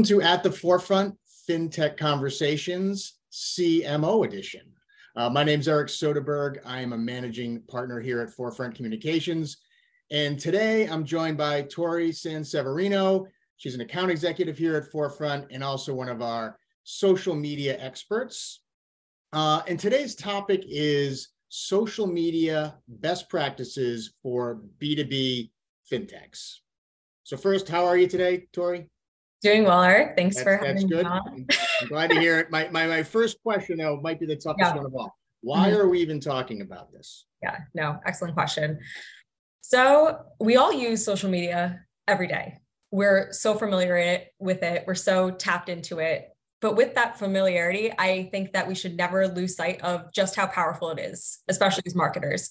Welcome to At the Forefront FinTech Conversations CMO Edition. Uh, my name is Eric Soderberg. I am a managing partner here at Forefront Communications. And today I'm joined by Tori Sanseverino. She's an account executive here at Forefront and also one of our social media experts. Uh, and today's topic is social media best practices for B2B fintechs. So first, how are you today, Tori? Doing well, Eric. Thanks that's, for having that's good. me on. I'm glad to hear it. My, my, my first question, though, might be the toughest yeah. one of all. Why mm-hmm. are we even talking about this? Yeah, no, excellent question. So we all use social media every day. We're so familiar with it. We're so tapped into it. But with that familiarity, I think that we should never lose sight of just how powerful it is, especially as marketers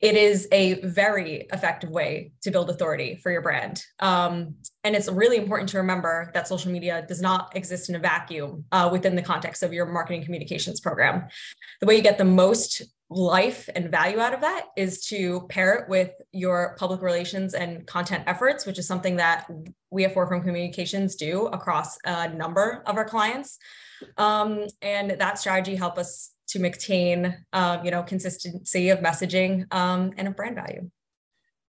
it is a very effective way to build authority for your brand. Um, and it's really important to remember that social media does not exist in a vacuum uh, within the context of your marketing communications program. The way you get the most life and value out of that is to pair it with your public relations and content efforts, which is something that we at Forefront Communications do across a number of our clients. Um, and that strategy help us to maintain, um, you know, consistency of messaging um, and of brand value.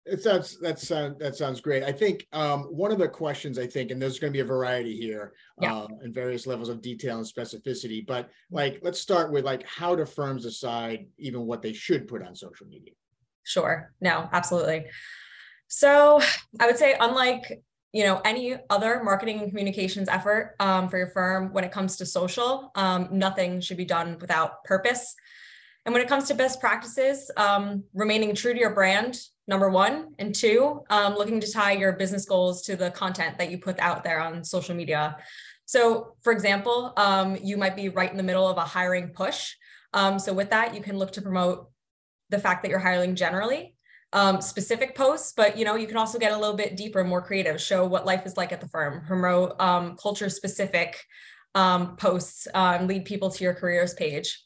It sounds that sounds that sounds great. I think um, one of the questions I think, and there's going to be a variety here, yeah. um, and various levels of detail and specificity. But like, let's start with like, how do firms decide even what they should put on social media? Sure. No, absolutely. So I would say, unlike you know any other marketing and communications effort um, for your firm when it comes to social um, nothing should be done without purpose. And when it comes to best practices um, remaining true to your brand number one and two um, looking to tie your business goals to the content that you put out there on social media. So for example um, you might be right in the middle of a hiring push. Um, so with that you can look to promote the fact that you're hiring generally um, specific posts, but you know, you can also get a little bit deeper, more creative, show what life is like at the firm, promote um, culture specific um, posts, um, lead people to your careers page.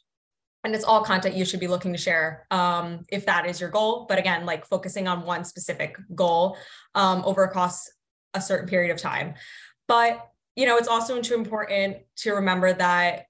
And it's all content you should be looking to share um, if that is your goal. But again, like focusing on one specific goal um, over across a certain period of time. But you know, it's also important to remember that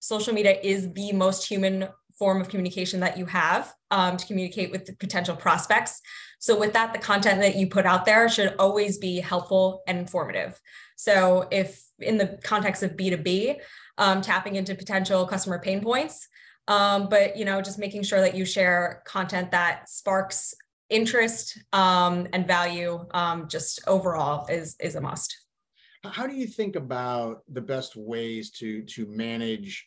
social media is the most human form of communication that you have um, to communicate with potential prospects. So, with that, the content that you put out there should always be helpful and informative. So, if in the context of B2B, um, tapping into potential customer pain points, um, but you know, just making sure that you share content that sparks interest um, and value, um, just overall is is a must. How do you think about the best ways to to manage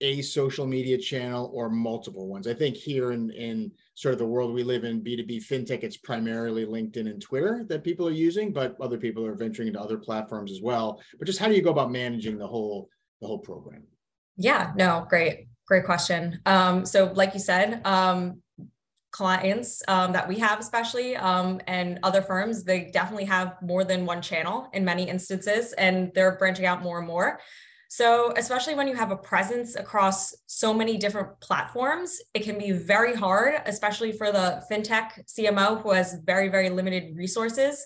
a social media channel or multiple ones. I think here in, in sort of the world we live in, B2B fintech, it's primarily LinkedIn and Twitter that people are using, but other people are venturing into other platforms as well. But just how do you go about managing the whole the whole program? Yeah, no, great, great question. Um, so like you said, um, clients um, that we have especially um, and other firms they definitely have more than one channel in many instances and they're branching out more and more so, especially when you have a presence across so many different platforms, it can be very hard, especially for the fintech CMO who has very, very limited resources.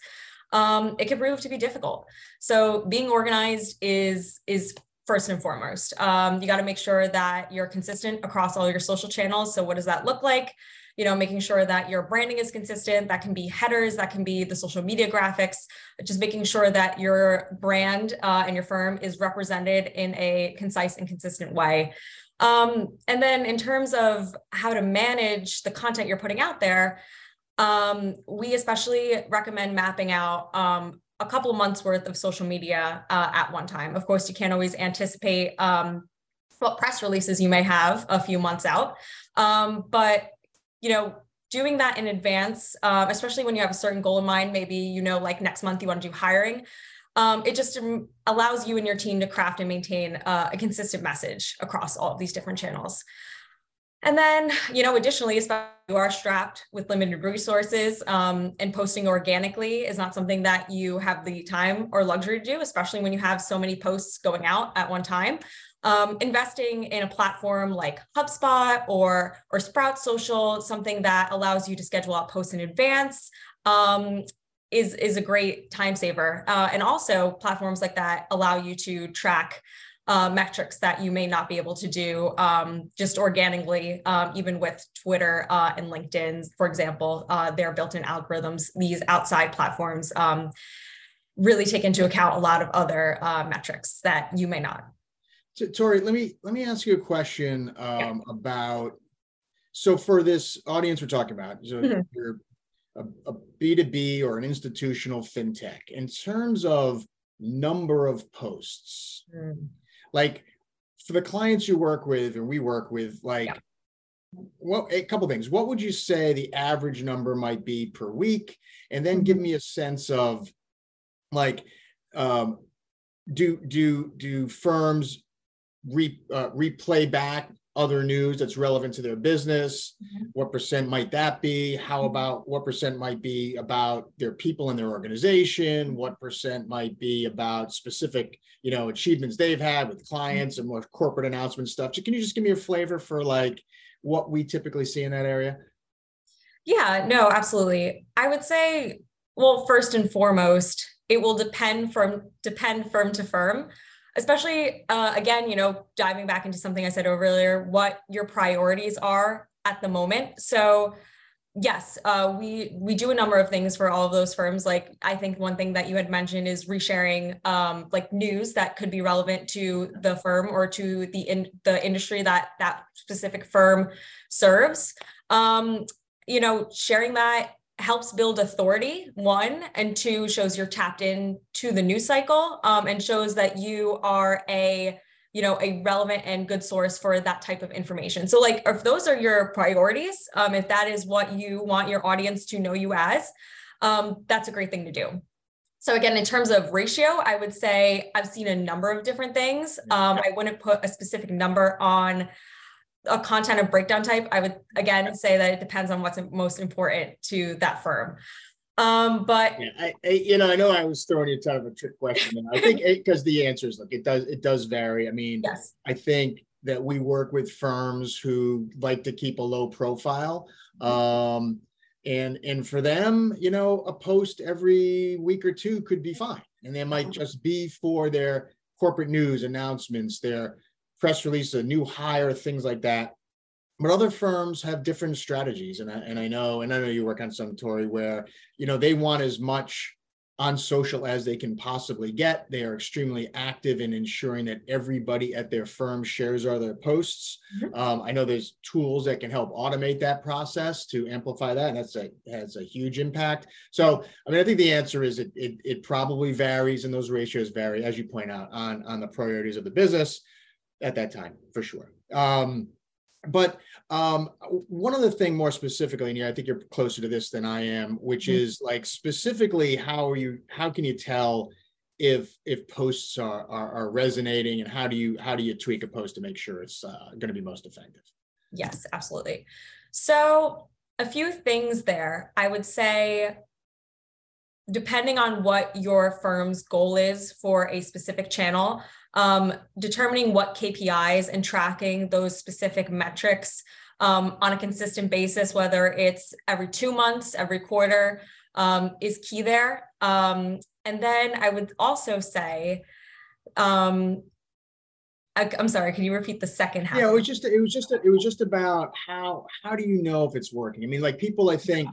Um, it can prove to be difficult. So, being organized is is first and foremost. Um, you got to make sure that you're consistent across all your social channels. So, what does that look like? You know, making sure that your branding is consistent. That can be headers, that can be the social media graphics, just making sure that your brand uh, and your firm is represented in a concise and consistent way. Um, and then in terms of how to manage the content you're putting out there, um, we especially recommend mapping out um, a couple months worth of social media uh, at one time. Of course, you can't always anticipate um, what press releases you may have a few months out. Um, but you know, doing that in advance, um, especially when you have a certain goal in mind, maybe, you know, like next month you want to do hiring, um, it just allows you and your team to craft and maintain uh, a consistent message across all of these different channels. And then, you know, additionally, especially you are strapped with limited resources um, and posting organically is not something that you have the time or luxury to do, especially when you have so many posts going out at one time um, investing in a platform like HubSpot or or Sprout Social, something that allows you to schedule out posts in advance, um, is is a great time saver. Uh, and also platforms like that allow you to track uh, metrics that you may not be able to do um, just organically, um, even with Twitter uh, and LinkedIn, for example, uh, their built-in algorithms. These outside platforms um, really take into account a lot of other uh, metrics that you may not. Tori, let me let me ask you a question yeah. Um, about. So for this audience we're talking about, so mm-hmm. you're a a B2B or an institutional fintech. In terms of number of posts, mm like for the clients you work with and we work with like yeah. well a couple things what would you say the average number might be per week and then give mm-hmm. me a sense of like um, do do do firms re, uh, replay back other news that's relevant to their business? Mm-hmm. what percent might that be? How mm-hmm. about what percent might be about their people in their organization? Mm-hmm. what percent might be about specific you know achievements they've had with clients and more corporate announcement stuff? So can you just give me a flavor for like what we typically see in that area? Yeah no absolutely. I would say well first and foremost it will depend from depend firm to firm especially uh, again, you know, diving back into something I said earlier, what your priorities are at the moment. So yes, uh, we we do a number of things for all of those firms. Like I think one thing that you had mentioned is resharing um, like news that could be relevant to the firm or to the in the industry that that specific firm serves. Um, you know, sharing that helps build authority one and two shows you're tapped in to the news cycle um, and shows that you are a you know a relevant and good source for that type of information. So like if those are your priorities um, if that is what you want your audience to know you as um, that's a great thing to do. So again in terms of ratio i would say i've seen a number of different things. Um, i wouldn't put a specific number on a content of breakdown type, I would again say that it depends on what's most important to that firm. Um, but yeah, I, I, you know, I know I was throwing you kind of a trick question, and I think because the answer is look, it does it does vary. I mean, yes, I think that we work with firms who like to keep a low profile. Um, and and for them, you know, a post every week or two could be fine, and they might just be for their corporate news announcements, their press release, a new hire, things like that. But other firms have different strategies, and I, and I know, and I know you work on some Tori, where you know they want as much on social as they can possibly get. They are extremely active in ensuring that everybody at their firm shares all their posts. Mm-hmm. Um, I know there's tools that can help automate that process to amplify that, and that's a has a huge impact. So, I mean, I think the answer is it it, it probably varies, and those ratios vary, as you point out, on on the priorities of the business at that time for sure. Um, but um, one other thing more specifically, and I think you're closer to this than I am, which mm-hmm. is like specifically how are you how can you tell if if posts are, are, are resonating and how do you how do you tweak a post to make sure it's uh, going to be most effective? Yes, absolutely. So a few things there. I would say depending on what your firm's goal is for a specific channel, um, determining what KPIs and tracking those specific metrics um, on a consistent basis, whether it's every two months, every quarter, um, is key there. Um, and then I would also say, um, I, am sorry, can you repeat the second half? Yeah, it was just it was just it was just about how how do you know if it's working? I mean, like people, I think.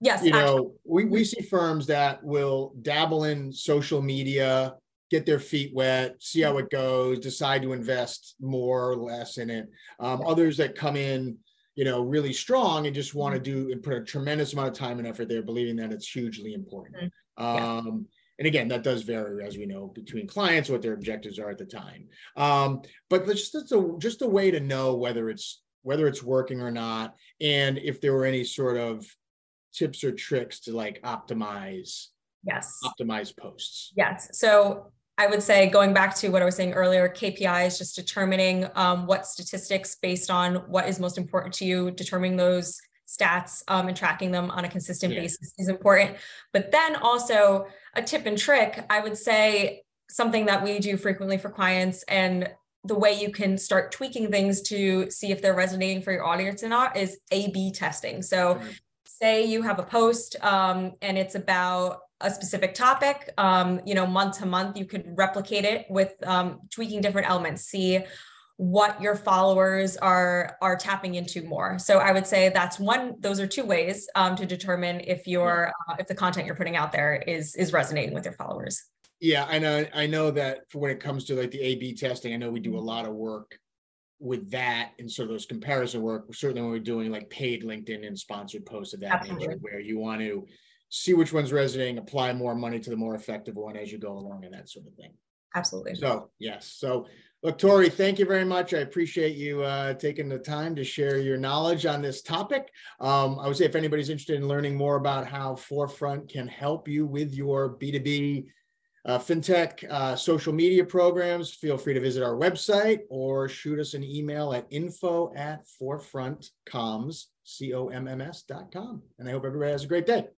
Yes, you actually. know, we, we see firms that will dabble in social media, get their feet wet, see how it goes, decide to invest more or less in it. Um, others that come in, you know, really strong and just want to mm-hmm. do and put a tremendous amount of time and effort there, believing that it's hugely important. Mm-hmm. Um, and again, that does vary, as we know, between clients, what their objectives are at the time. Um, but just just a just a way to know whether it's whether it's working or not, and if there were any sort of tips or tricks to like optimize yes optimize posts yes so I would say going back to what I was saying earlier, KPI is just determining um, what statistics based on what is most important to you, determining those stats um, and tracking them on a consistent yeah. basis is important. But then also a tip and trick, I would say something that we do frequently for clients and the way you can start tweaking things to see if they're resonating for your audience or not is A B testing. So mm-hmm say you have a post um, and it's about a specific topic, um, you know, month to month, you could replicate it with um, tweaking different elements, see what your followers are are tapping into more. So I would say that's one. Those are two ways um, to determine if your uh, if the content you're putting out there is is resonating with your followers. Yeah, I know. I know that for when it comes to like the A/B testing, I know we do a lot of work with that and sort of those comparison work. Certainly, when we're doing like paid LinkedIn and sponsored posts of that Absolutely. nature, where you want to see which one's resonating, apply more money to the more effective one as you go along, and that sort of thing. Absolutely. So yes, so look, Tori, thank you very much. I appreciate you uh, taking the time to share your knowledge on this topic. Um, I would say if anybody's interested in learning more about how Forefront can help you with your B2B uh, fintech uh, social media programs, feel free to visit our website or shoot us an email at info at forefrontcomms, C-O-M-M-S dot com. And I hope everybody has a great day.